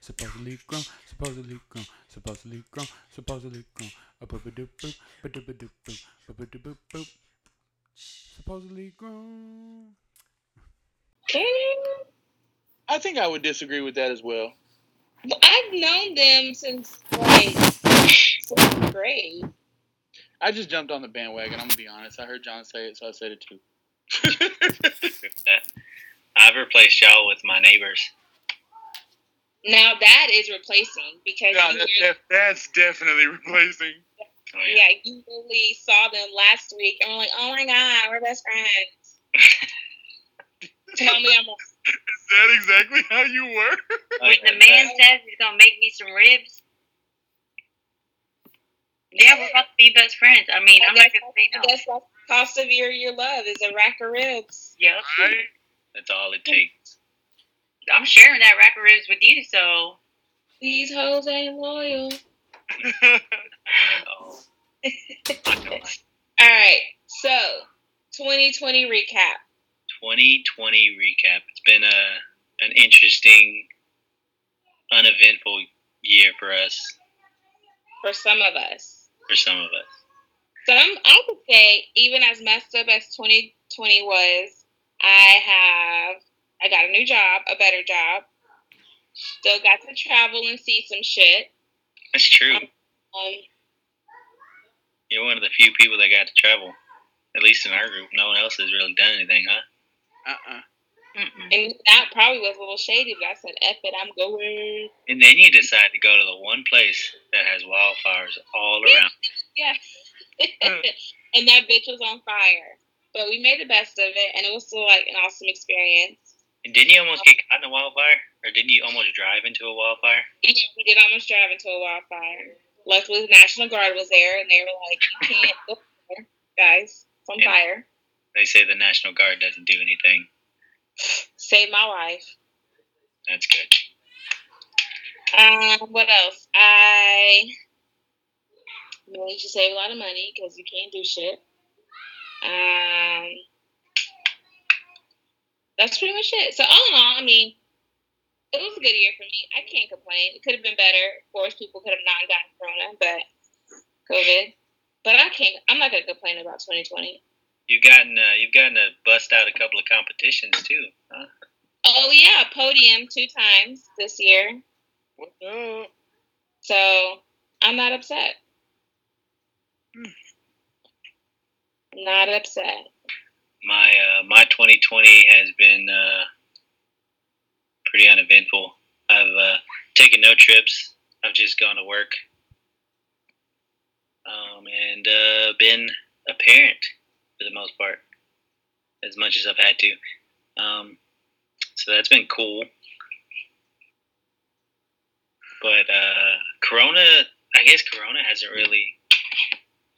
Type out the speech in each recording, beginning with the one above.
Supposedly grown, supposedly grown, supposedly grown, supposedly grown. A boop a doop boop, ba doop a doop boop, ba ba doop boop boop. Supposedly grown. I think I would disagree with that as well. I've known them since like sixth grade. I just jumped on the bandwagon. I'm gonna be honest. I heard John say it, so I said it too. I've replaced y'all with my neighbors. Now that is replacing because No, you that's, really- that's definitely replacing. Oh, yeah. yeah, you really saw them last week and were like, oh my god, we're best friends. Tell me I'm a Is that exactly how you were? Oh, When the man says he's gonna make me some ribs, yeah, we're about to be best friends. I mean, I'm I not guess, gonna say I guess that's the cost of your, your love is a rack of ribs. Yep. Right? That's all it takes. I'm sharing that rack of ribs with you, so These hoes ain't loyal. Oh, All right, so 2020 recap. 2020 recap. It's been a an interesting, uneventful year for us, for some of us. for some of us. Some, I would say, even as messed up as 2020 was, I have, I got a new job, a better job. Still got to travel and see some shit. That's true. Um, You're one of the few people that got to travel. At least in our group, no one else has really done anything, huh? uh-uh. mm-mm. and that probably was a little shady, but I said, F it, I'm going. And then you decide to go to the one place that has wildfires all around. Yes. and that bitch was on fire. But we made the best of it, and it was still like an awesome experience. And didn't you almost get caught in a wildfire? Or didn't you almost drive into a wildfire? Yeah, we did almost drive into a wildfire. Luckily, the National Guard was there, and they were like, "You can't go there, guys. It's on Yeah. fire. They say the National Guard doesn't do anything. Save my life." That's good. Um, what else? I managed to save a lot of money because you can't do shit. Um, that's pretty much it. So all in all, I mean, it was a good year for me. I can't complain. It could have been better. Of course, people could have not gotten corona, but COVID. But I can't. I'm not gonna complain about 2020. You've gotten uh, you've gotten to bust out a couple of competitions too, huh? Oh yeah, podium two times this year. What up? So I'm not upset. Not upset. My uh, my 2020 has been uh, pretty uneventful. I've uh, taken no trips. I've just gone to work um, and uh, been a parent for the most part, as much as I've had to. Um, so that's been cool. But uh, Corona, I guess Corona hasn't really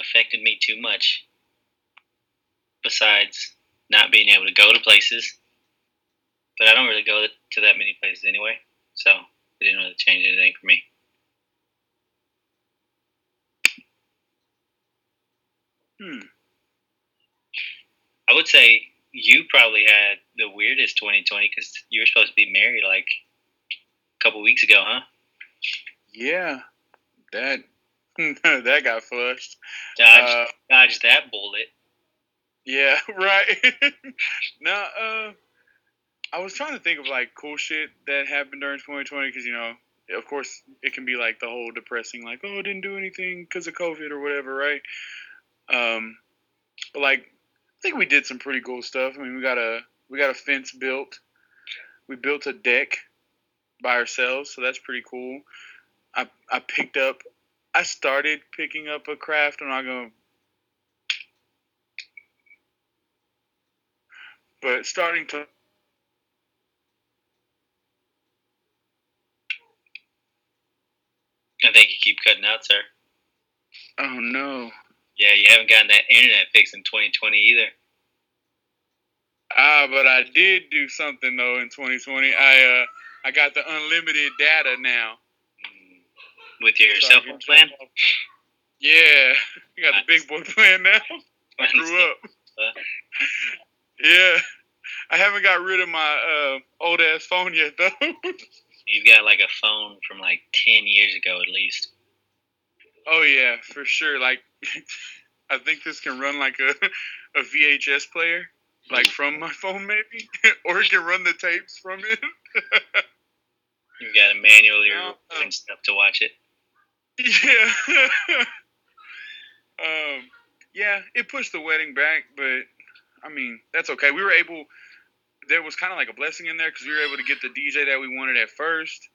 affected me too much. Besides not being able to go to places, but I don't really go to that many places anyway, so it didn't really change anything for me. Hmm. I would say you probably had the weirdest 2020 because you were supposed to be married like a couple weeks ago, huh? Yeah. That that got flushed. Dodge, Uh, dodge that bullet. Yeah, right. now, uh, I was trying to think of like cool shit that happened during 2020 because you know, of course, it can be like the whole depressing, like oh, I didn't do anything because of COVID or whatever, right? Um, but like, I think we did some pretty cool stuff. I mean, we got a we got a fence built. We built a deck by ourselves, so that's pretty cool. I I picked up. I started picking up a craft. I'm not gonna but starting to I think you keep cutting out, sir. oh no Yeah, you haven't gotten that internet fix in 2020 either. ah but i did do something though in 2020 i uh i got the unlimited data now Mm. With your So cell phone plan? yeah you got the big boy plan now i grew up? yeah I haven't got rid of my uh, old ass phone yet though. You've got like a phone from like ten years ago at least. oh yeah, for sure. Like, I think this can run like a a VHS player, like from my phone maybe, or it can run the tapes from it. You've got to manually remove and stuff to watch it. yeah. um. Yeah, it pushed the wedding back, but I mean that's okay. We were able. There was kind of like a blessing in there because we were able to get the DJ that we wanted at first.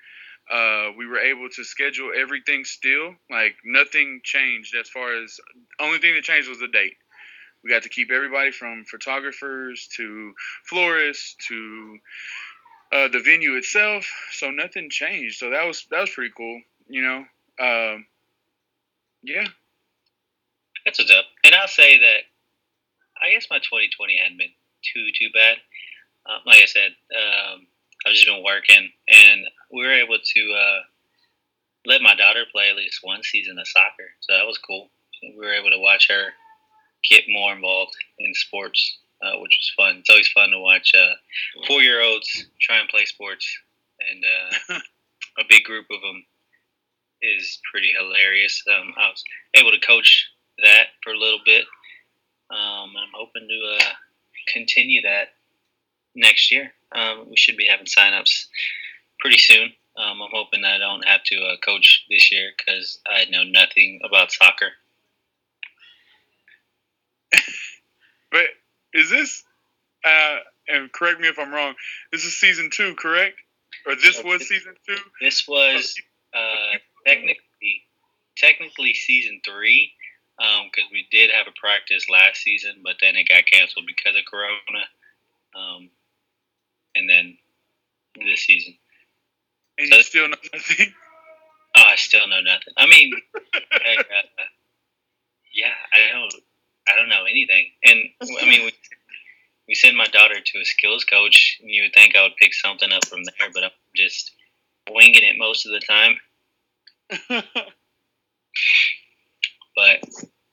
Uh, we were able to schedule everything still. Like nothing changed as far as only thing that changed was the date. We got to keep everybody from photographers to florists to uh, the venue itself. So nothing changed. So that was that was pretty cool. You know. Um, yeah. That's what's up. And I'll say that I guess my 2020 hadn't been too too bad. Um, like I said, um, I've just been working, and we were able to uh, let my daughter play at least one season of soccer, so that was cool. We were able to watch her get more involved in sports, uh, which was fun. It's always fun to watch uh, four year olds try and play sports, and uh, a big group of them is pretty hilarious. Um, I was able to coach that for a little bit. Um, and I'm hoping to uh, continue that next year. Um, we should be having signups pretty soon. Um, I'm hoping I don't have to uh, coach this year because I know nothing about soccer. But is this? Uh, and correct me if I'm wrong. This is season two, correct? Or this was season two? This was uh, technically technically season three because we did have a practice last season, but then it got canceled because of Corona. Um, and then this season, And So- you still know nothing. oh, I still know nothing. I mean, heck, uh, yeah, I don't, I don't know anything. And I mean, we, we send my daughter to a skills coach, and you would think I would pick something up from there, but I'm just winging it most of the time. but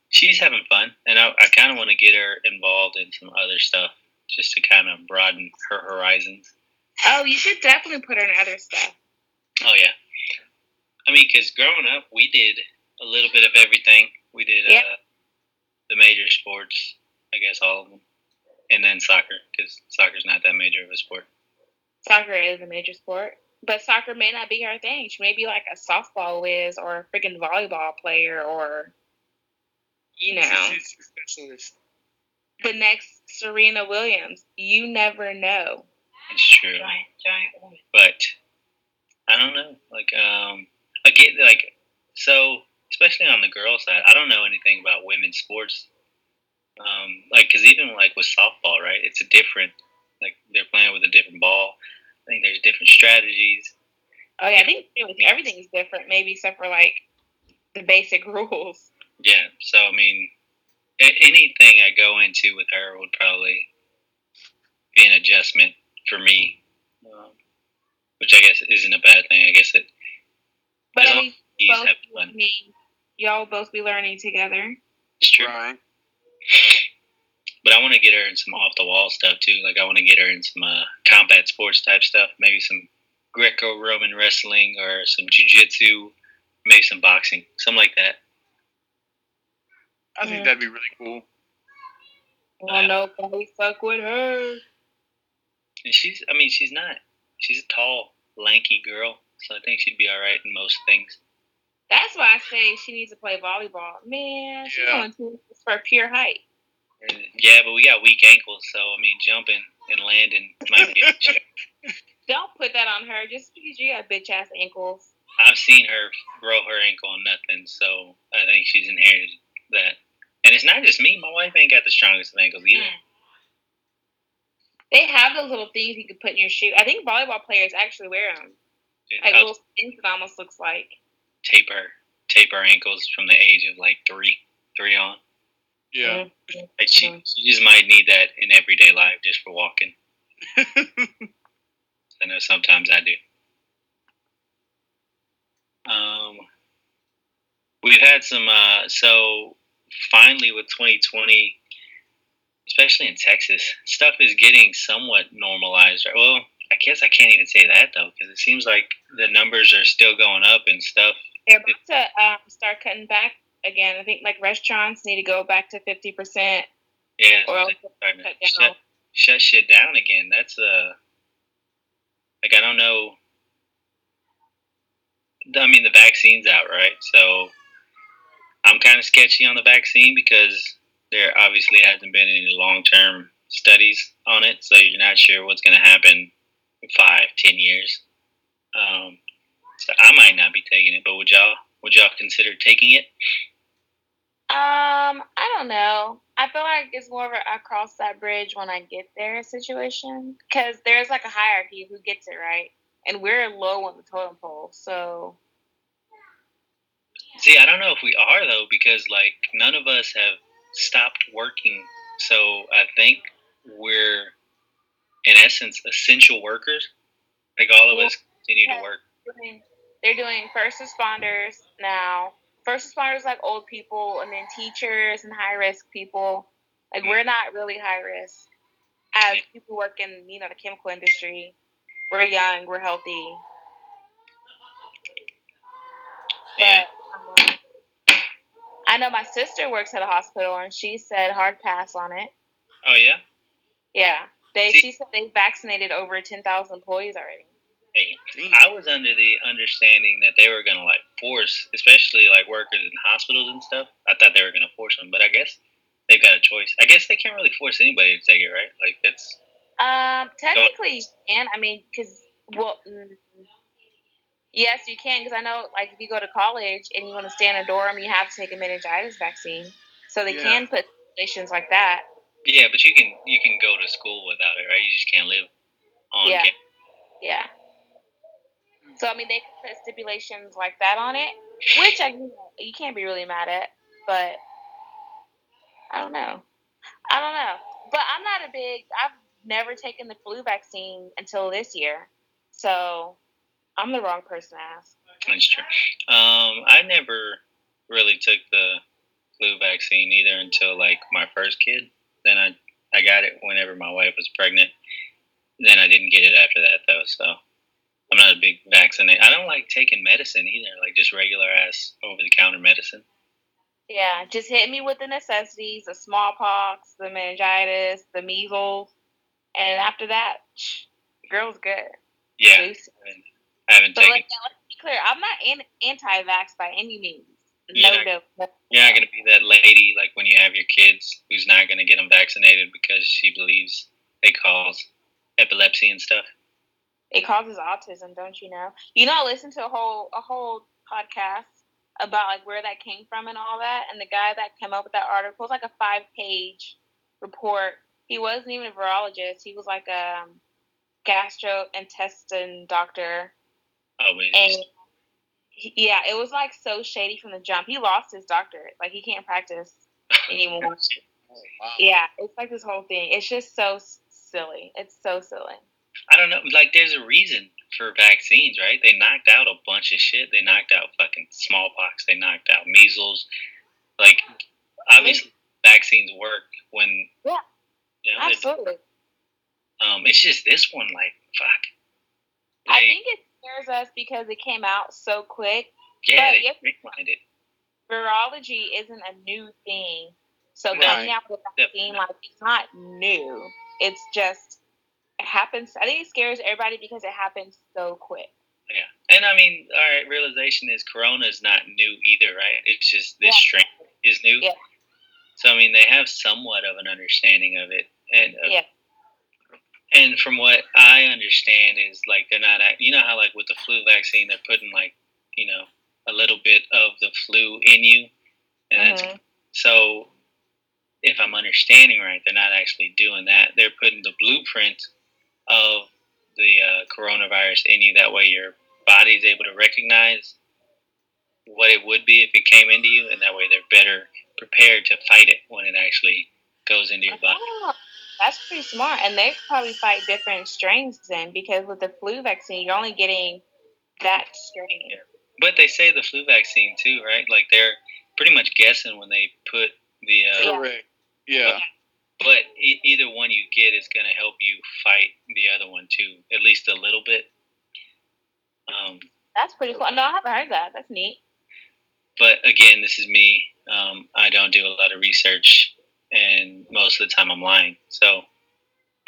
she's having fun, and I, I kind of want to get her involved in some other stuff just to kind of broaden her horizons. Oh, you should definitely put her in other stuff. Oh yeah, I mean, because growing up, we did a little bit of everything. We did Yeah. uh, the major sports, I guess all of them, and then soccer because soccer's not that major of a sport. Soccer is a major sport, but soccer may not be her thing. She may be like a softball whiz or a freaking volleyball player or, you know, She's specialist. the next Serena Williams. You never know. It's true. Giant, giant woman. but I don't know. Like, um, I get like so, especially on the girl side, I don't know anything about women's sports. Um, like, cause even like with softball, right? It's a different. Like they're playing with a different ball. I think there's different strategies. Oh yeah, I think everything is different, maybe except for like the basic rules. Yeah. So I mean, a- anything I go into with her would probably be an adjustment for me, um, which I guess isn't a bad thing. I guess it But As at long least he's both, having I fun. mean, y'all both be learning together. It's true. Right. But I want to get her in some off the wall stuff too. Like I want to get her in some uh, combat sports type stuff. Maybe some Greco-Roman wrestling or some jiu-jitsu, maybe some boxing, something like that. I think Yeah. that'd be really cool. I Well, nobody fuck with her. And she's, I mean, she's not. She's a tall, lanky girl, so I think she'd be all right in most things. That's why I say she needs to play volleyball. Man, she's Yeah. going to for pure height. And, yeah, but we got weak ankles, so I mean, jumping and landing might be. an issue. Don't put that on her just because you got bitch ass ankles. I've seen her grow her ankle on nothing, so I think she's inherited that. And it's not just me. My wife ain't got the strongest of ankles either. They have those little things you can put in your shoe. I think volleyball players actually wear them. Dude, Like I'll little things it almost looks like. tape her, tape her ankles from the age of like three, three on. Yeah. Mhm. Like she, Mhm. she just might need that in everyday life just for walking. I know sometimes I do. Um, we've had some. Uh, so finally, with 2020, especially in Texas, stuff is getting somewhat normalized. Right? Well, I guess I can't even say that though, because it seems like the numbers are still going up and stuff. They're about to um, start cutting back again. I think like restaurants need to go back to fifty percent, Yeah, or else they're they'll starting to cut down. shut, shut shit down again. That's uh, like I don't know. I mean, the vaccine's out, right? So I'm kind of sketchy on the vaccine because there obviously hasn't been any long term studies on it, so you're not sure what's going to happen in five, ten years. Um, so I might not be taking it, but would y'all would y'all consider taking it? Um, I don't know. I feel like it's more of a cross that bridge when I get there situation because there's like a hierarchy who gets it right, and we're low on the totem pole. So See, I don't know if we are though, because like none of us have stopped working. So I think we're, in essence, essential workers. Like all of us continue to work. they're doing first responders now. First responders like old people, and then teachers and high risk people. Like mm-hmm. we're not really high risk as people work in you know the chemical industry. We're young, we're healthy. Yeah. But um, I know my sister works at a hospital, and she said hard pass on it. Oh yeah. Yeah, they. See- She said they vaccinated over ten thousand employees already. I was under the understanding that they were gonna like force, especially like workers in hospitals and stuff. I thought they were gonna force them, but I guess they've got a choice. I guess they can't really force anybody to take it, right? Like it's Um, technically, you can. I mean, because well, mm, yes, you can. Because I know, like, if you go to college and you want to stay in a dorm, you have to take a meningitis vaccine. So they Yeah. can put situations like that. yeah, but you can you can go to school without it, right? You just can't live on Yeah. campus. Yeah. Hmm. So I mean, they can put stipulations like that on it, which I you can't be really mad at. But I don't know. I don't know. But I'm not a big. I've never taken the flu vaccine until this year, so I'm the wrong person to ask. That's true. Um, I never really took the flu vaccine either until like my first kid. Then I I got it whenever my wife was pregnant. Then I didn't get it after that though. So I'm not a big vaccinator. I don't like taking medicine either, like just regular ass over the counter medicine. Yeah, just hit me with the necessities: the smallpox, the meningitis, the measles, and after that, girl's good. Yeah, Loose. I haven't, So taken. let's, let's be clear. I'm not an, anti-vax by any means. You're No not- doubt. You're not gonna be that lady like when you have your kids who's not gonna get them vaccinated because she believes they cause epilepsy and stuff. It causes autism, don't you know? You know, I listened to a whole a whole podcast about like where that came from and all that, and the guy that came up with that article was like a five page report. He wasn't even a virologist. He was like a um, gastrointestinal doctor, Oh, but and yeah, it was like so shady from the jump. He lost his doctorate. Like he can't practice anymore. Yeah, it's like this whole thing. It's just so s- silly. It's so silly. I don't know. Like, there's a reason for vaccines, right? They knocked out a bunch of shit. They knocked out fucking smallpox. They knocked out measles. Like, obviously, vaccines work when. Yeah. You know, Absolutely. um, it's just this one, like, fuck. I think it scares us because it came out so quick. yeah, but they streamlined it. Virology isn't a new thing. So Right. coming out with a vaccine, like it's not new. It's just it happens. I think it scares everybody because it happens so quick. Yeah, and I mean, all right. Realization is Corona is not new either, right? It's just this Yeah. strain is new. Yeah. So I mean, they have somewhat of an understanding of it, and uh, Yeah. And from what I understand is like they're not. You know how like with the flu vaccine, they're putting like you know a little bit of the flu in you, and that's Mhm. so. If I'm understanding right, they're not actually doing that. They're putting the blueprint of the uh, coronavirus in you. That way, your body is able to recognize what it would be if it came into you, and that way they're better prepared to fight it when it actually goes into your body. Oh, that's pretty smart. And they probably fight different strains then because with the flu vaccine, you're only getting that strain. But they say the flu vaccine too, right? Like they're pretty much guessing when they put the uh, Yeah. Correct. Yeah. but e- either one you get is going to help you fight the other one too, at least a little bit. Um, That's pretty cool. No, I haven't heard that. That's neat. but again, this is me. Um, I don't do a lot of research, and most of the time I'm lying. So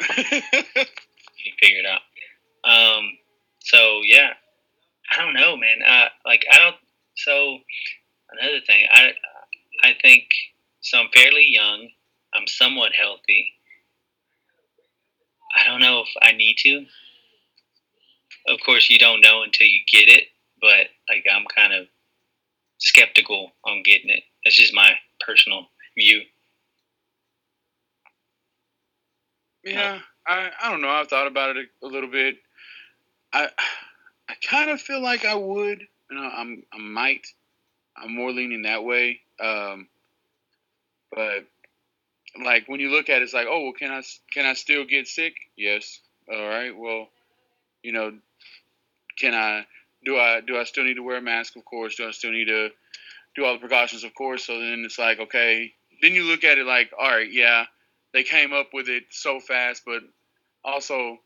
you figure it out. Um, so yeah, I don't know, man. Uh, like I don't. So another thing, I I think so. I'm fairly young. I'm somewhat healthy. I don't know if I need to. Of course, you don't know until you get it, but like I'm kind of skeptical on getting it. That's just my personal view. Yeah, I, I don't know. I've thought about it a, a little bit. I I kind of feel like I would. You know, I'm I might. I'm more leaning that way. Um, but like when you look at it, it's like, oh, well, can I can I still get sick? Yes. All right. Well, you know, can I do I do I still need to wear a mask? Of course. Do I still need to do all the precautions? Of course. So then it's like, okay. Then you look at it like, all right, yeah, they came up with it so fast, but also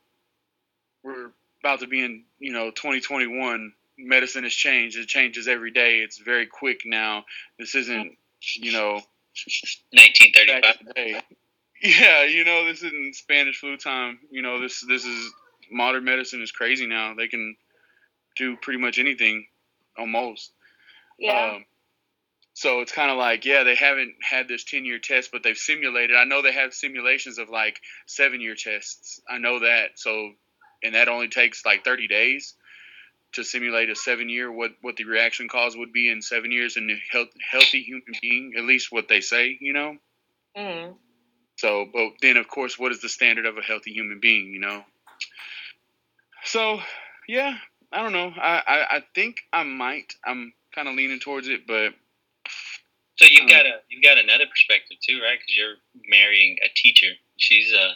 we're about to be in you know 2021 medicine has changed. It changes every day. It's very quick now. This isn't you know 1935. in yeah you know this isn't spanish flu time. You know this this is modern medicine is crazy now. They can do pretty much anything almost. Yeah. um, so it's kind of like, yeah, they haven't had this 10 year test, but they've simulated. I know they have simulations of like seven year tests. I know that. So, and that only takes like 30 days to simulate a seven year, what, what the reaction cause would be in seven years in a health, healthy human being, at least what they say, you know? mm. So, but then of course, what is the standard of a healthy human being, you know? So, yeah, I don't know. I, I, I think I might. I'm kind of leaning towards it, but So you Um, got a you've got another perspective too, right? Because you're marrying a teacher. She's uh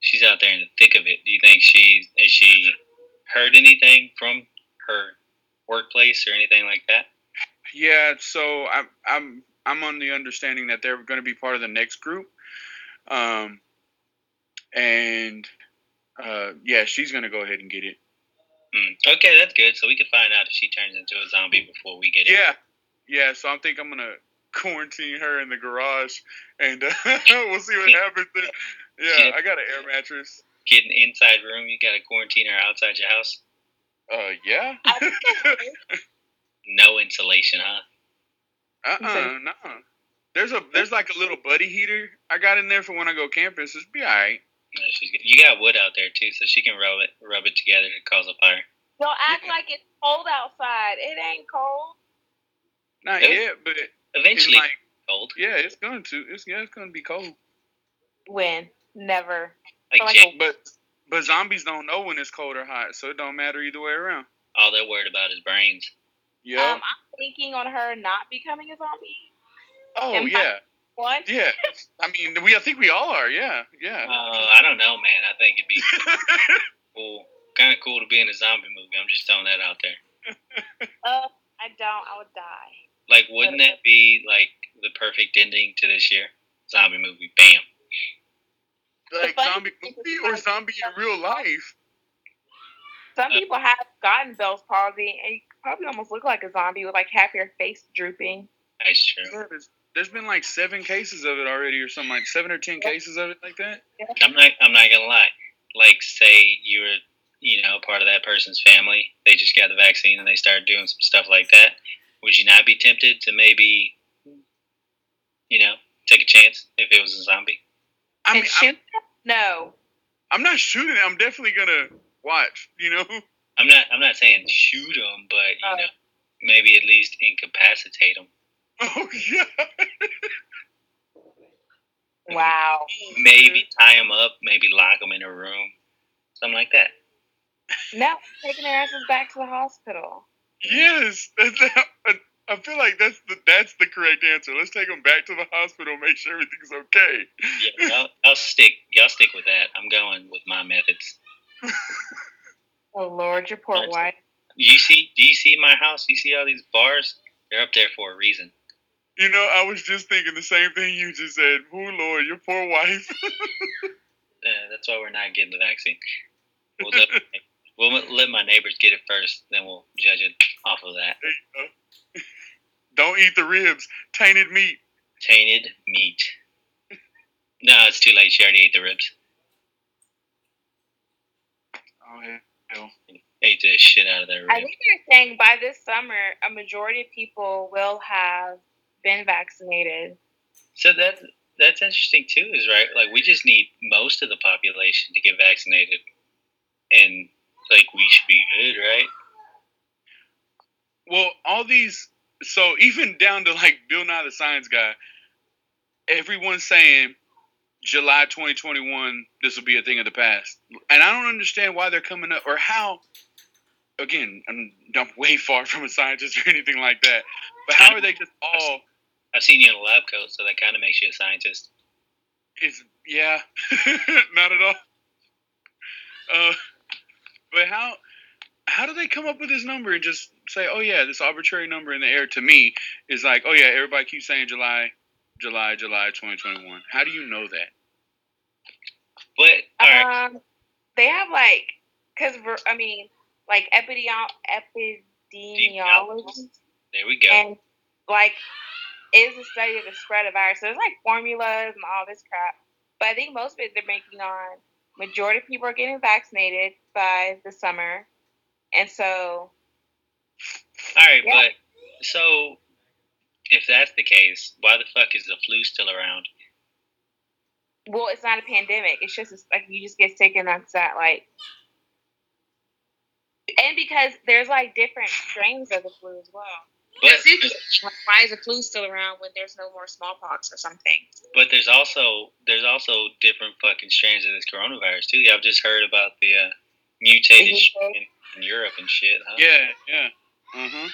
she's out there in the thick of it. Do you think she is she heard anything from her workplace or anything like that? Yeah, so I'm I'm I'm on the understanding that they're going to be part of the next group, um, and uh, yeah, she's going to go ahead and get it. Hmm. Okay, that's good. So we can find out if she turns into a zombie before we get it. Yeah, yeah. So I'm think I'm going to quarantine her in the garage, and uh, we'll see what happens. There. Yeah, I got an air mattress. Get an inside room. You got to quarantine her outside your house. Uh, yeah. No insulation, huh? uh uh no. There's a there's like a little buddy heater I got in there for when I go camping. So it's be alright. No, she's good. You got wood out there too, so she can rub it rub it together to cause a fire. Don't act Yeah. like it's cold outside. It ain't cold. Not Yes. yet, but it's Eventually, like cold. yeah, it's going to. It's yeah, it's going to be cold. When? Never. Like like But but zombies don't know when it's cold or hot, so it don't matter either way around. all they're worried about is brains. Yeah. Um, I'm thinking on her not becoming a zombie. oh am yeah. One. Yeah. I mean, we I think we all are. Yeah. Yeah. Uh, I don't know, man. I think it'd be cool, kind of cool to be in a zombie movie. I'm just throwing that out there. Uh, I don't. I would die. Like, wouldn't that be like the perfect ending to this year? Zombie movie, bam. like zombie movie or zombie in real life. Some Uh, people have gotten Bell's palsy, and you probably almost look like a zombie with like half your face drooping. That's true. Yeah, there's, there's been like seven cases of it already, or something like seven or ten cases of it like that. I'm not. I'm not gonna lie. Like, say you were, you know, part of that person's family. They just got the vaccine and they started doing some stuff like that. Would you not be tempted to maybe, you know, take a chance if it was a zombie? I mean, and I'm, shoot? No. I'm not shooting. I'm definitely gonna watch. You know. I'm not. I'm not saying shoot them, but you Oh. know, maybe at least incapacitate them. Oh yeah. Wow. Maybe tie them up. Maybe lock them in a room. Something like that. No, taking their asses back to the hospital. Yes, that's, I, I feel like that's the that's the correct answer. Let's take them back to the hospital, make sure everything's okay. Yeah, I'll, I'll stick. Y'all stick with that. I'm going with my methods. Oh Lord, your poor wife. You see? Do you see my house? You see all these bars? They're up there for a reason. You know, I was just thinking the same thing you just said. Oh Lord, your poor wife. Yeah, that's why we're not getting the vaccine. We'll let, let my neighbors get it first, then we'll judge it off of that. There you go. Don't eat the ribs. Tainted meat. Tainted meat. No, it's too late. She already ate the ribs. Oh hell. Ate the shit out of that I think they're saying by this summer, a majority of people will have been vaccinated. So that that's interesting too. Is right. Like we just need most of the population to get vaccinated, and like we should be good, right? Well, all these. So even down to like Bill Nye the Science Guy, everyone's saying July 2021 this will be a thing of the past, and I don't understand why they're coming up or how. Again, I'm, I'm way far from a scientist or anything like that, but how are they just all? I've seen you in a lab coat, so that kind of makes you a scientist. It's yeah, not at all. Uh, but how how do they come up with this number and just say, oh yeah, this arbitrary number in the air to me is like, oh yeah, everybody keeps saying July, July, July 2021. How do you know that? But all right, Um, they have like, cause I mean, like epidemiolo- epidemiology, there we go. and like, is the study of the spread of virus. So there's like formulas and all this crap. But I think most of it they're making on majority of people are getting vaccinated by the summer, and so All right, Yeah. but so if that's the case, why the fuck is the flu still around? well, it's not a pandemic. It's just like you just get sick and that's that. Like, and because there's like different strains of the flu as well. But Why is the flu still around when there's no more smallpox or something? but there's also there's also different fucking strains of this coronavirus too. I've just heard about the uh, mutated Mhm. strain in Europe and shit. Huh? Yeah, yeah. Uh huh.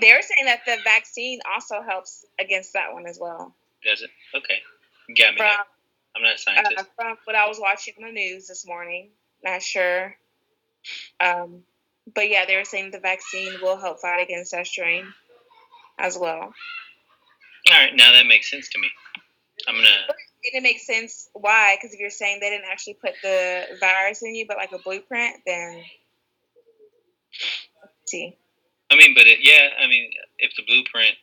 They're saying that the vaccine also helps against that one as well. Does it? Okay, you got me. From. I'm not a scientist. uh, from what I was watching the news this morning, not sure. Um, but yeah, they were saying the vaccine will help fight against that strain as well. All right, now that makes sense to me. I'm gonna. It didn't make sense why, because if you're saying they didn't actually put the virus in you, but like a blueprint, then let's see. I mean, but it, yeah, I mean, if the blueprint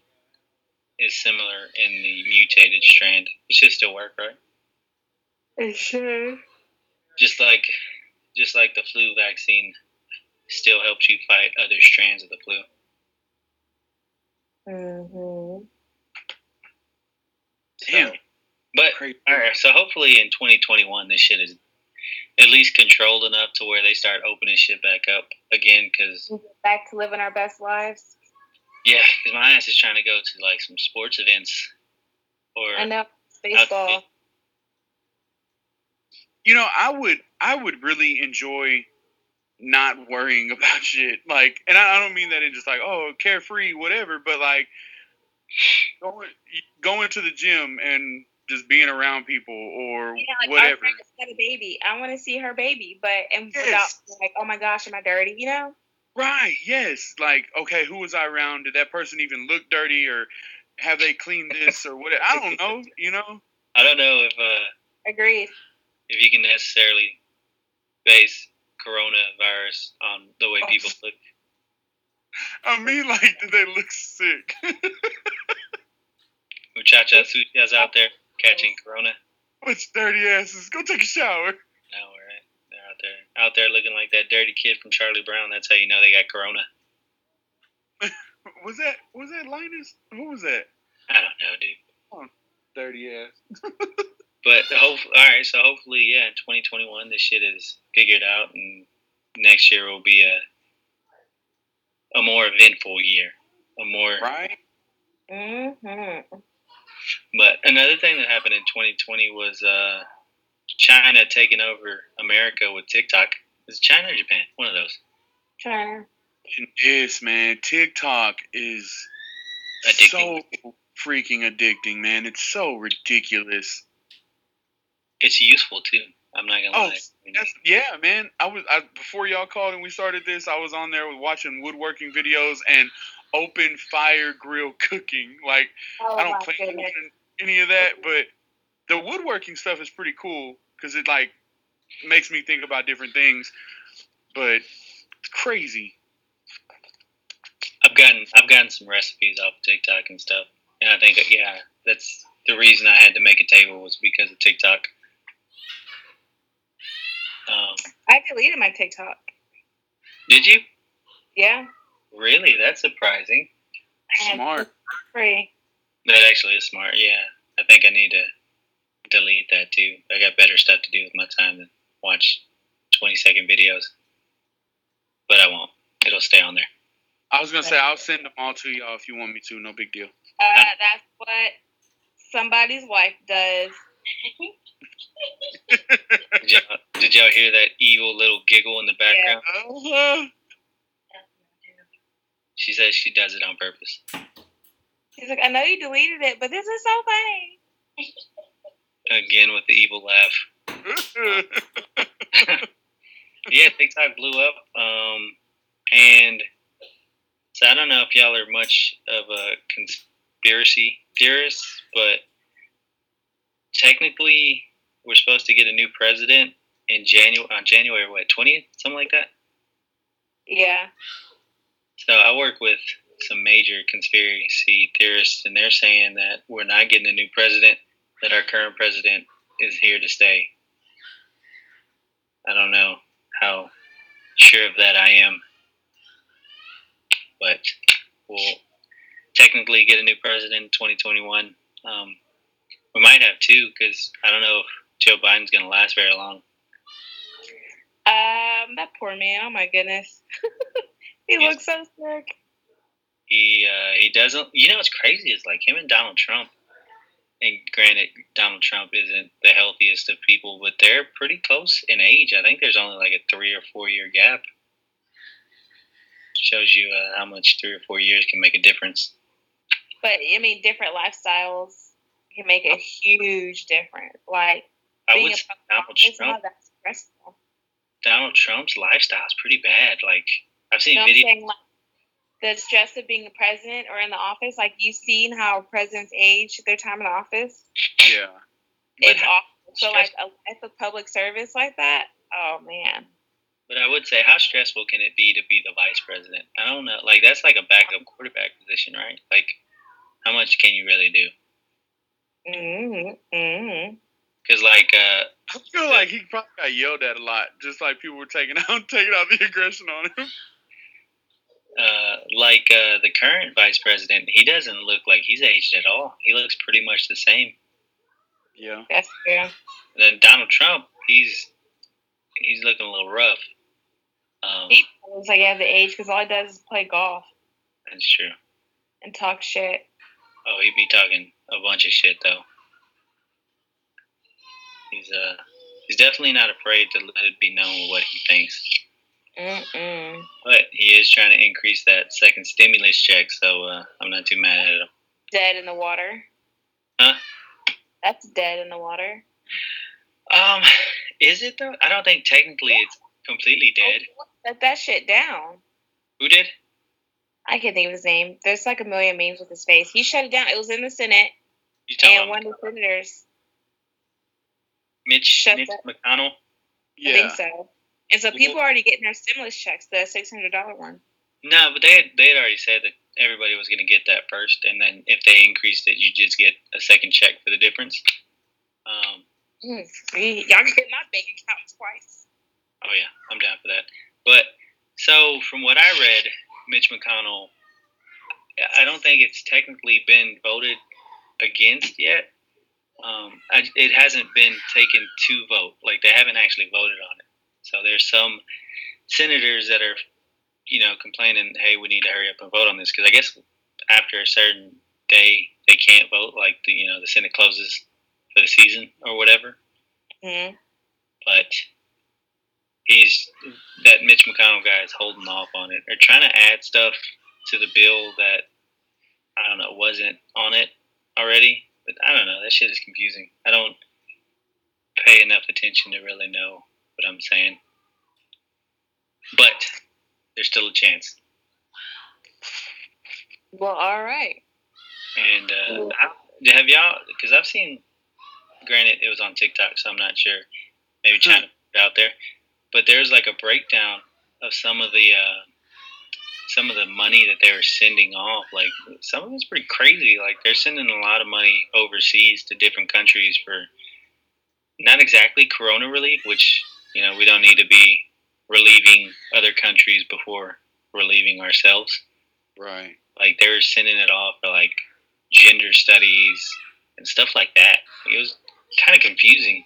is similar in the mutated strand, it should still work, right? It should. Just like, just like the flu vaccine still helps you fight other strands of the flu. Mm-hmm. Damn. But Crazy. all right, so hopefully in 2021 this shit is at least controlled enough to where they start opening shit back up again. Because Back to living our best lives. yeah, because my ass is trying to go to like some sports events or I know baseball. You know, I would I would really enjoy not worrying about shit. Like, and I, I don't mean that in just like oh carefree whatever, but like going going to the gym and just being around people or Yeah, like our whatever. friend just had a baby. I want to see her baby, but and Yes. without like, oh my gosh, am I dirty? You know? Right. Yes. Like, okay, who was I around? Did that person even look dirty, or have they cleaned this, or whatever? I don't know. You know. I don't know if uh, Agreed. if you can necessarily base coronavirus on the way people look. I mean, like, do they look sick? Muchacha suchas out there catching corona. Which dirty asses? Go take a shower. No, right? They're out there, out there looking like that dirty kid from Charlie Brown. That's how you know they got corona. Was that was that Linus? Who was that? I don't know, dude. Dirty ass. But hope, all right. So hopefully, yeah, in 2021, this shit is figured out, and next year will be a a more eventful year, a more. Right. Mm-hmm. But another thing that happened in 2020 was uh, China taking over America with TikTok. Is China or Japan? One of those. China. Yes, man. TikTok is Addicting. so freaking addicting, man. It's so ridiculous. It's useful too. I'm not gonna Oh, lie. That's, yeah, man. I was I, before y'all called and we started this. I was on there watching woodworking videos, and open fire grill cooking. Like Oh I don't plan on goodness. doing any of that, but the woodworking stuff is pretty cool because it like makes me think about different things. But it's crazy. I've gotten I've gotten some recipes off TikTok and stuff, and I think yeah, that's the reason I had to make a table was because of TikTok. Um, I deleted my TikTok. did you Yeah. really? That's surprising. Smart. Free. That actually is smart. Yeah, I think I need to delete that too. I got better stuff to do with my time than watch twenty second videos. But I won't. It'll stay on there. I was gonna say I'll send them all to y'all if you want me to. No big deal. Uh, that's what somebody's wife does. Did y'all, did y'all hear that evil little giggle in the background? Uh-huh. She says she does it on purpose. He's like, I know you deleted it, but this is so funny. Again with the evil laugh. yeah, TikTok blew up. Um, and so I don't know if y'all are much of a conspiracy theorist, but technically we're supposed to get a new president in January on January what twentieth, something like that. Yeah. So I work with some major conspiracy theorists, and they're saying that we're not getting a new president; that our current president is here to stay. I don't know how sure of that I am, but we'll technically get a new president in 2021. Um, we might have two because I don't know if Joe Biden's going to last very long. Um, that poor man. Oh my goodness. he He's- looks so sick. He uh, he doesn't. You know what's crazy is like him and Donald Trump. And granted, Donald Trump isn't the healthiest of people, but they're pretty close in age. I think there's only like a three or four year gap. Shows you uh, how much three or four years can make a difference. But I mean, different lifestyles can make a huge difference. Like I being would a Donald Trump. that's stressful. Donald Trump's lifestyle is pretty bad. Like I've seen You know videos. Like, the stress of being a president or in the office, like you've seen how presidents age their time in office. Yeah. It's how- awful. So stress- like a life of public service like that, oh man. But I would say, how stressful can it be to be the vice president? I don't know. Like that's like a backup quarterback position, right? Like, how much can you really do? Mm-hmm. Mm-hmm. Because like, uh, I feel like he probably got yelled at a lot, just like people were taking out taking out the aggression on him. uh, like uh, the current vice president, he doesn't look like he's aged at all. He looks pretty much the same. Yeah. That's true. And then Donald Trump, he's he's looking a little rough. Um, He looks like he has the age because all he does is play golf that's true. and talk shit. Oh, he'd be talking a bunch of shit though. He's uh he's definitely not afraid to let it be known what he thinks. Mm-mm. But he is trying to increase that second stimulus check, so uh, I'm not too mad at him. Dead in the water. Huh? That's dead in the water. Um, is it though? I don't think technically it's completely dead. Set that shit down. Who did? I can't think of his name. There's like a million memes with his face. He shut it down. It was in the Senate, You talking and about one of the senators, Mitch, Shut Mitch that- McConnell? I think so. And so people are already getting their stimulus checks, the six hundred dollar one. No, but they had, they had already said that everybody was going to get that first, and then if they increased it, you just get a second check for the difference. Um, Mm, y'all get my bank account twice. oh yeah, I'm down for that. But so from what I read, Mitch McConnell, I don't think it's technically been voted against yet. Um, I, it hasn't been taken to vote. Like they haven't actually voted on it. So there's some senators that are, you know, complaining, "Hey, we need to hurry up and vote on this," because I guess after a certain day they can't vote. Like the, you know, the Senate closes for the season or whatever. Mm. But he's that Mitch McConnell guy is holding off on it. They're trying to add stuff to the bill that I don't know wasn't on it already. But I don't know. That shit is confusing. I don't pay enough attention to really know what I'm saying. But there's still a chance. Well, all right. And uh, I, have y'all? Because I've seen. Granted, it was on TikTok, so I'm not sure. Maybe China put out there, but there's like a breakdown of some of the uh, some of the money that they were sending off. Like some of it's pretty crazy. Like they're sending a lot of money overseas to different countries for not exactly corona relief, which you know we don't need to be relieving other countries before relieving ourselves. Right. Like they were sending it off for like gender studies and stuff like that. It was kind of confusing.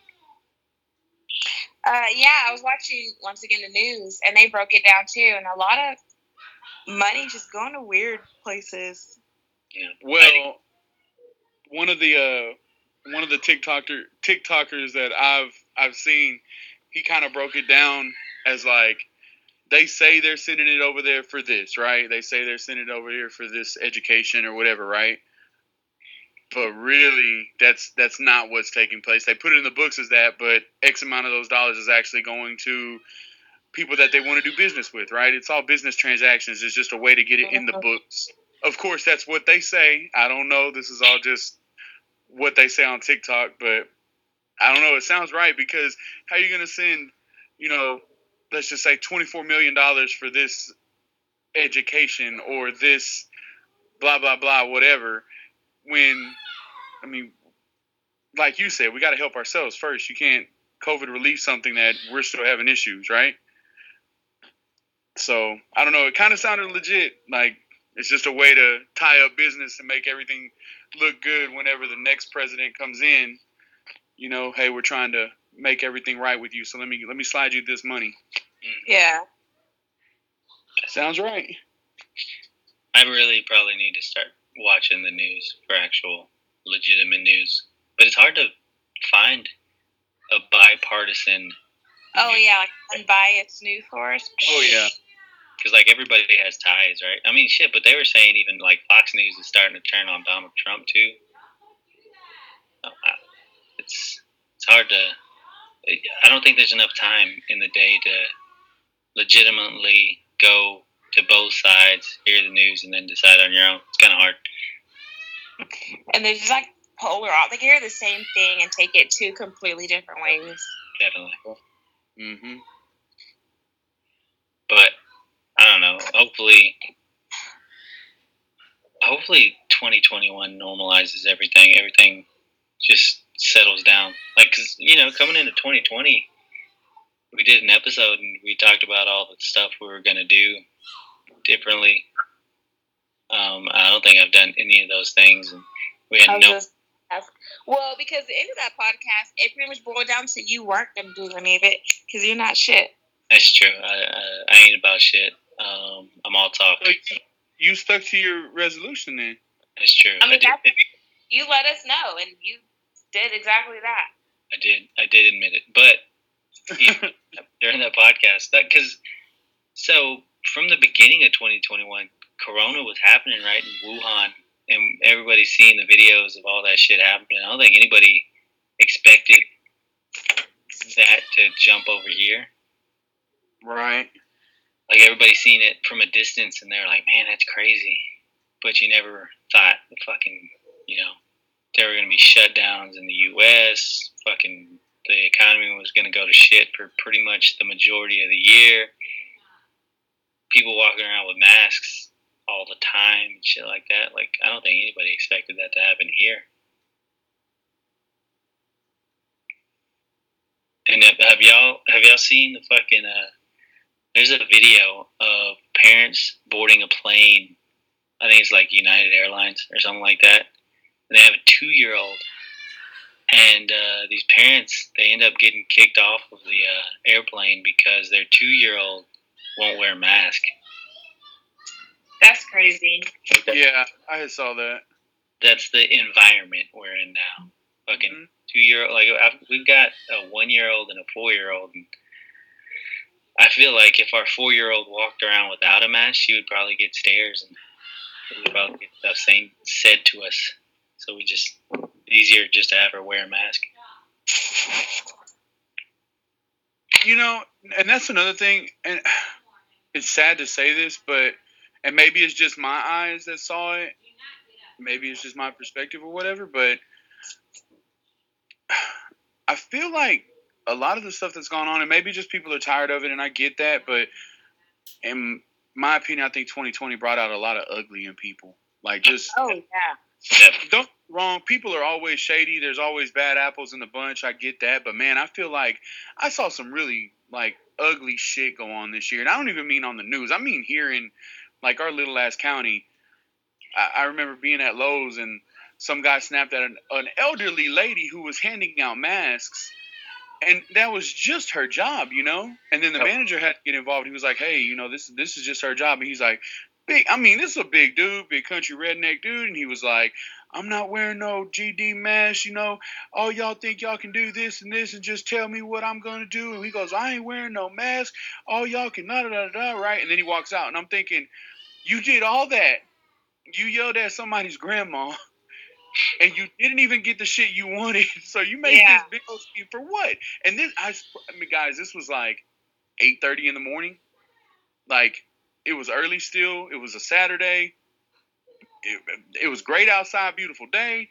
Uh, yeah, I was watching once again the news, and they broke it down too, and a lot of money just going to weird places. Yeah. Well, one of the uh, one of the TikToker TikTokers that I've I've seen, he kind of broke it down as like they say they're sending it over there for this, right? They say they're sending it over here for this education or whatever, right? But really, that's that's not what's taking place. They put it in the books as that, but X amount of those dollars is actually going to people that they want to do business with, right? It's all business transactions. It's just a way to get it in the books. Of course, that's what they say. I don't know. This is all just what they say on TikTok, but I don't know. It sounds right because how are you going to send, you know, let's just say $24 million for this education or this blah, blah, blah, whatever, when, I mean, like you said, we got to help ourselves first. You can't COVID relieve something that we're still having issues, right? So I don't know. It kind of sounded legit. Like it's just a way to tie up business and make everything look good whenever the next president comes in. You know, hey, we're trying to make everything right with you, so let me let me slide you this money. Yeah. Sounds right. I really probably need to start watching the news for actual legitimate news, but it's hard to find a bipartisan. Oh news- yeah, like unbiased news source. Oh yeah. because like everybody has ties, right? I mean, shit, but they were saying even like Fox News is starting to turn on Donald Trump too. Uh, It's it's hard to. I don't think there's enough time in the day to legitimately go to both sides, hear the news, and then decide on your own. It's kind of hard. And they're just like polar off. They can hear the same thing and take it two completely different ways. Definitely, Mm-hmm. but I don't know. Hopefully, hopefully, 2021 normalizes everything. Everything just settles down. Like, cause you know, coming into 2020, we did an episode and we talked about all the stuff we were gonna do differently. Um, I don't think I've done any of those things, and we had no. well, because the end of that podcast, it pretty much boiled down to you weren't going to do any of it because you're not shit. That's true. I, I, I ain't about shit. Um, I'm all talk. You stuck to your resolution then. That's true. I mean, did, that's- You let us know, and you did exactly that. I did. I did admit it, but Yeah. during that podcast that because so from the beginning of 2021 corona was happening right in wuhan and everybody's seeing the videos of all that shit happening. I don't think anybody expected that to jump over here. Right. like everybody's seeing it from a distance and they're like man that's crazy. But you never thought the fucking you know there were going to be shutdowns in the us fucking the economy was going to go to shit for pretty much the majority of the year people walking around with masks all the time and shit like that like i don't think anybody expected that to happen here and have, y'all have y'all seen the fucking uh there's a video of parents boarding a plane. I think it's like United Airlines or something like that. And they have a two year old. And uh, these parents, they end up getting kicked off of the uh, airplane because their two year old won't wear a mask. That's crazy. Yeah, I saw that. That's the environment we're in now. Fucking Mhm. two year old. Like I've, we've got a one year old and a four year old, and I feel like if our four year old walked around without a mask, she would probably get stares and we would probably get stuff saying said to us. So we just easier just to have her wear a mask. You know, and that's another thing. And it's sad to say this, but and maybe it's just my eyes that saw it. Maybe it's just my perspective or whatever, but I feel like a lot of the stuff that's gone on, and maybe just people are tired of it, and I get that, but in my opinion, I think 2020 brought out a lot of ugly in people. Like just Oh yeah. Don't wrong. People are always shady. There's always bad apples in the bunch. I get that, but man, I feel like I saw some really like ugly shit go on this year, and I don't even mean on the news. I mean here in like our little ass county. I, I remember being at Lowe's and some guy snapped at an, an elderly lady who was handing out masks. And that was just her job, you know. And then the manager had to get involved. He was like, "Hey, you know, this this is just her job." And he's like, "Big, I mean, this is a big dude, big country redneck dude." And he was like, I'm not wearing no GD mask, you know. Oh, y'all think y'all can do this and this and just tell me what I'm gonna do? And he goes, I ain't wearing no mask. Oh, y'all can da da da da, right? And then he walks out, and I'm thinking, you did all that. You yelled at somebody's grandma, and you didn't even get the shit you wanted. So you made Yeah. this big scheme for what? And this, I, I mean, guys, this was like 8:30 in the morning. Like it was early still. It was a Saturday it, it was great outside, beautiful day.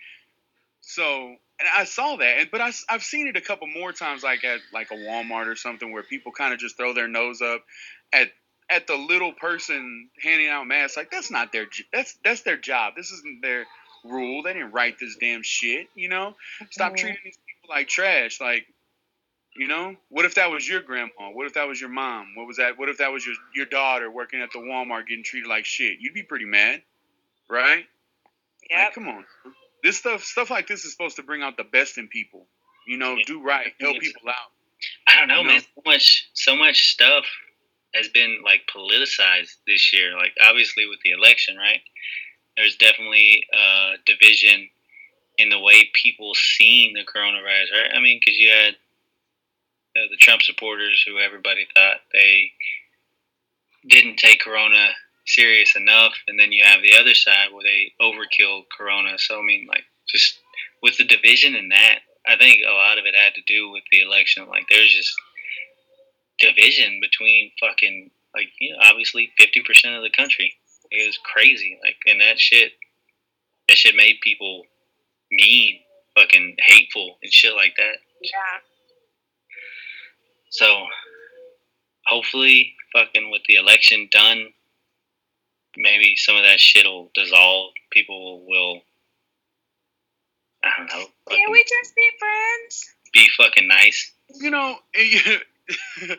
So, and I saw that, and but I, have seen it a couple more times, like at like a Walmart or something, where people kind of just throw their nose up at at the little person handing out masks. Like that's not their that's that's their job. This isn't their rule. They didn't write this damn shit. You know, stop Mhm. treating these people like trash. Like, you know, what if that was your grandma? What if that was your mom? What was that? What if that was your your daughter working at the Walmart getting treated like shit? You'd be pretty mad, right? Like, come on. This stuff stuff like this is supposed to bring out the best in people. You know, Yeah. do right, help people out. I don't know, You know? man. So much, so much stuff has been like politicized this year. Like obviously with the election, right? There's definitely uh, division in the way people seeing the coronavirus, right? I mean, because you had uh, the Trump supporters who everybody thought they didn't take Corona serious enough, and then you have the other side where they overkill Corona. So I mean, like just with the division in that, I think a lot of it had to do with the election. Like there's just division between fucking like you know obviously fifty percent of the country. It was crazy. Like and that shit, that shit made people mean, fucking hateful and shit like that. Yeah. So hopefully, fucking with the election done, maybe some of that shit will dissolve. People will. I don't know. Can fucking we just be friends? be fucking nice? You know,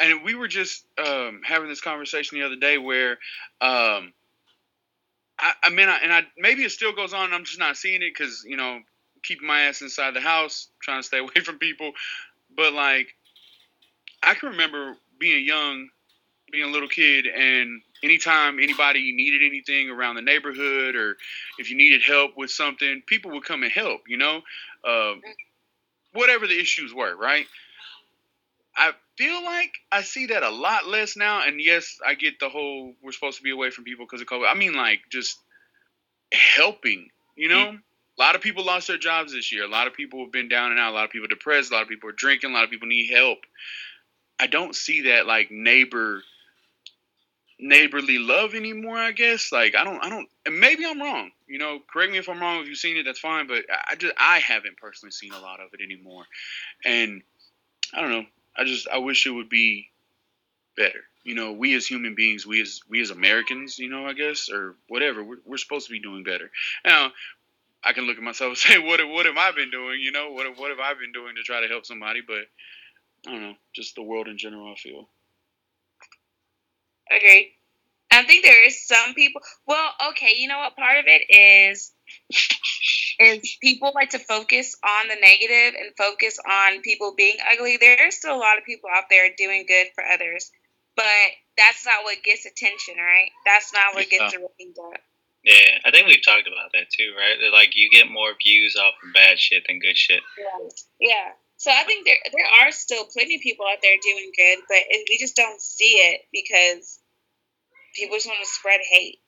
and we were just um, having this conversation the other day where, um, I, I mean, I, and I maybe it still goes on. and I'm just not seeing it because you know, keeping my ass inside the house, trying to stay away from people. But like, I can remember being young, being a little kid, and anytime anybody needed anything around the neighborhood or if you needed help with something, people would come and help. You know, uh, whatever the issues were, right? I feel like I see that a lot less now. And yes, I get the whole we're supposed to be away from people because of COVID. I mean, like just helping. You know, a lot of people lost their jobs this year. A lot of people have been down and out. A lot of people depressed. A lot of people are drinking. A lot of people need help. I don't see that like neighbor neighborly love anymore i guess. Like i don't i don't and maybe i'm wrong you know correct me if i'm wrong if you've seen it that's fine but i I just i haven't personally seen a lot of it anymore. And i don't know i just i wish it would be better you know we as human beings we as we as americans you know i guess or whatever we're, we're supposed to be doing better. Now i can look at myself and say what what have i been doing you know what what have i been doing to try to help somebody but i don't know just the world in general i feel Agreed. I think there is some people. Well, okay, you know what? Part of it is is people like to focus on the negative and focus on people being ugly. There's still a lot of people out there doing good for others, but that's not what gets attention, right? That's not what gets the ratings up. Yeah, I think we've talked about that too, right? That, Like you get more views off of bad shit than good shit. Yeah. Yeah. So I think there there are still plenty of people out there doing good, but we just don't see it because people just want to spread hate.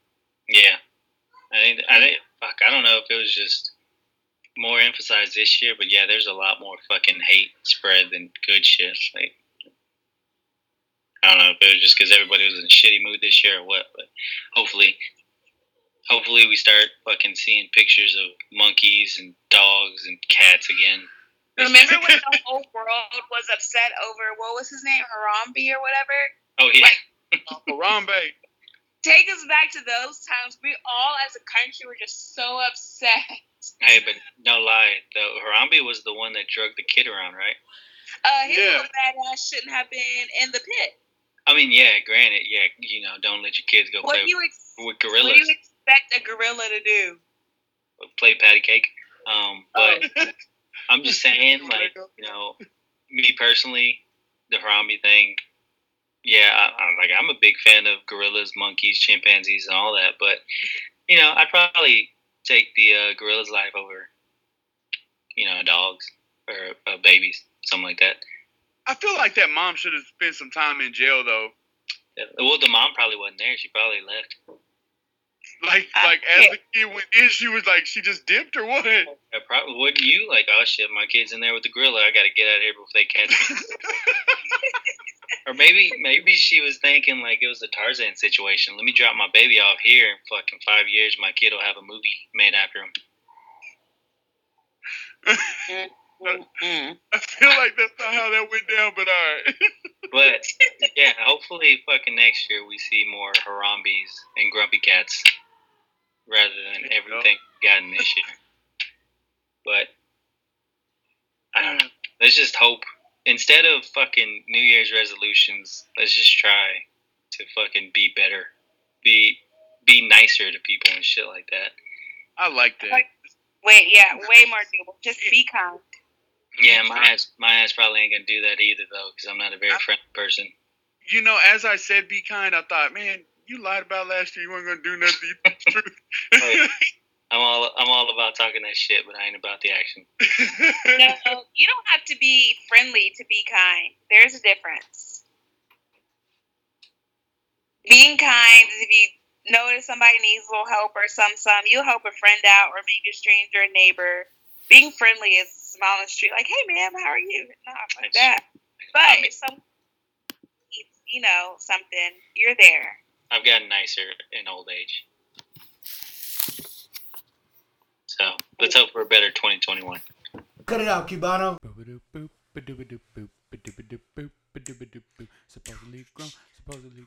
Yeah, I think I think fuck. I don't know if it was just more emphasized this year, but yeah, there's a lot more fucking hate spread than good shit. Like I don't know if it was just because everybody was in a shitty mood this year or what, but hopefully, hopefully we start fucking seeing pictures of monkeys and dogs and cats again. Remember when the whole world was upset over what was his name, Harambe or whatever? Oh yeah, Harambe. Take us back to those times. We all, as a country, were just so upset. hey, but no lie, the Harambe was the one that drugged the kid around, right? Uh, his Yeah. little badass shouldn't have been in the pit. I mean, yeah, granted, yeah, you know, don't let your kids go What play you ex- with gorillas. what do you expect a gorilla to do? play patty cake. Um, but Oh. I'm just saying, like, you know, me personally, the Harambe thing, yeah, I, I'm like, I'm a big fan of gorillas, monkeys, chimpanzees, and all that. But you know, I'd probably take the uh, gorilla's life over, you know, dogs or uh, babies, something like that. I feel like that mom should have spent some time in jail though. Yeah, Well, the mom probably wasn't there; she probably left. Like, like as the kid went in, she was like, she just dipped or what? Yeah, probably wouldn't you? Like, oh shit, my kid's in there with the gorilla. I got to get out of here before they catch me. or maybe, maybe she was thinking like it was a Tarzan situation. Let me drop my baby off here. In fucking five years, my kid will have a movie made after him. Mm. I feel like that's not how that went down, but all right. But yeah, hopefully, fucking next year we see more Harambes and Grumpy Cats rather than There you everything we gotten this year. But I don't know. Let's just hope instead of fucking New Year's resolutions, let's just try to fucking be better, be be nicer to people and shit like that. I like that. Like- Wait, yeah, way more doable. Just be kind. Yeah, my ass, my ass probably ain't gonna do that either though, because I'm not a very friendly person. You know, as I said, be kind. I thought, man, you lied about last year. You weren't gonna do nothing. You told the truth. Right. I'm all I'm all about talking that shit, but I ain't about the action. No, you don't have to be friendly to be kind. There's a difference. Being kind is if you notice somebody needs a little help or some some, you'll help a friend out or maybe a stranger, a neighbor. Being friendly is smile on the street, like, "Hey, ma'am, how are you?" Not like That's- that. But I mean- if someone needs, you know, something, you're there. I've gotten nicer in old age. So let's hope for a better 2021. Cut it out, Cubano. Supposedly grown, supposedly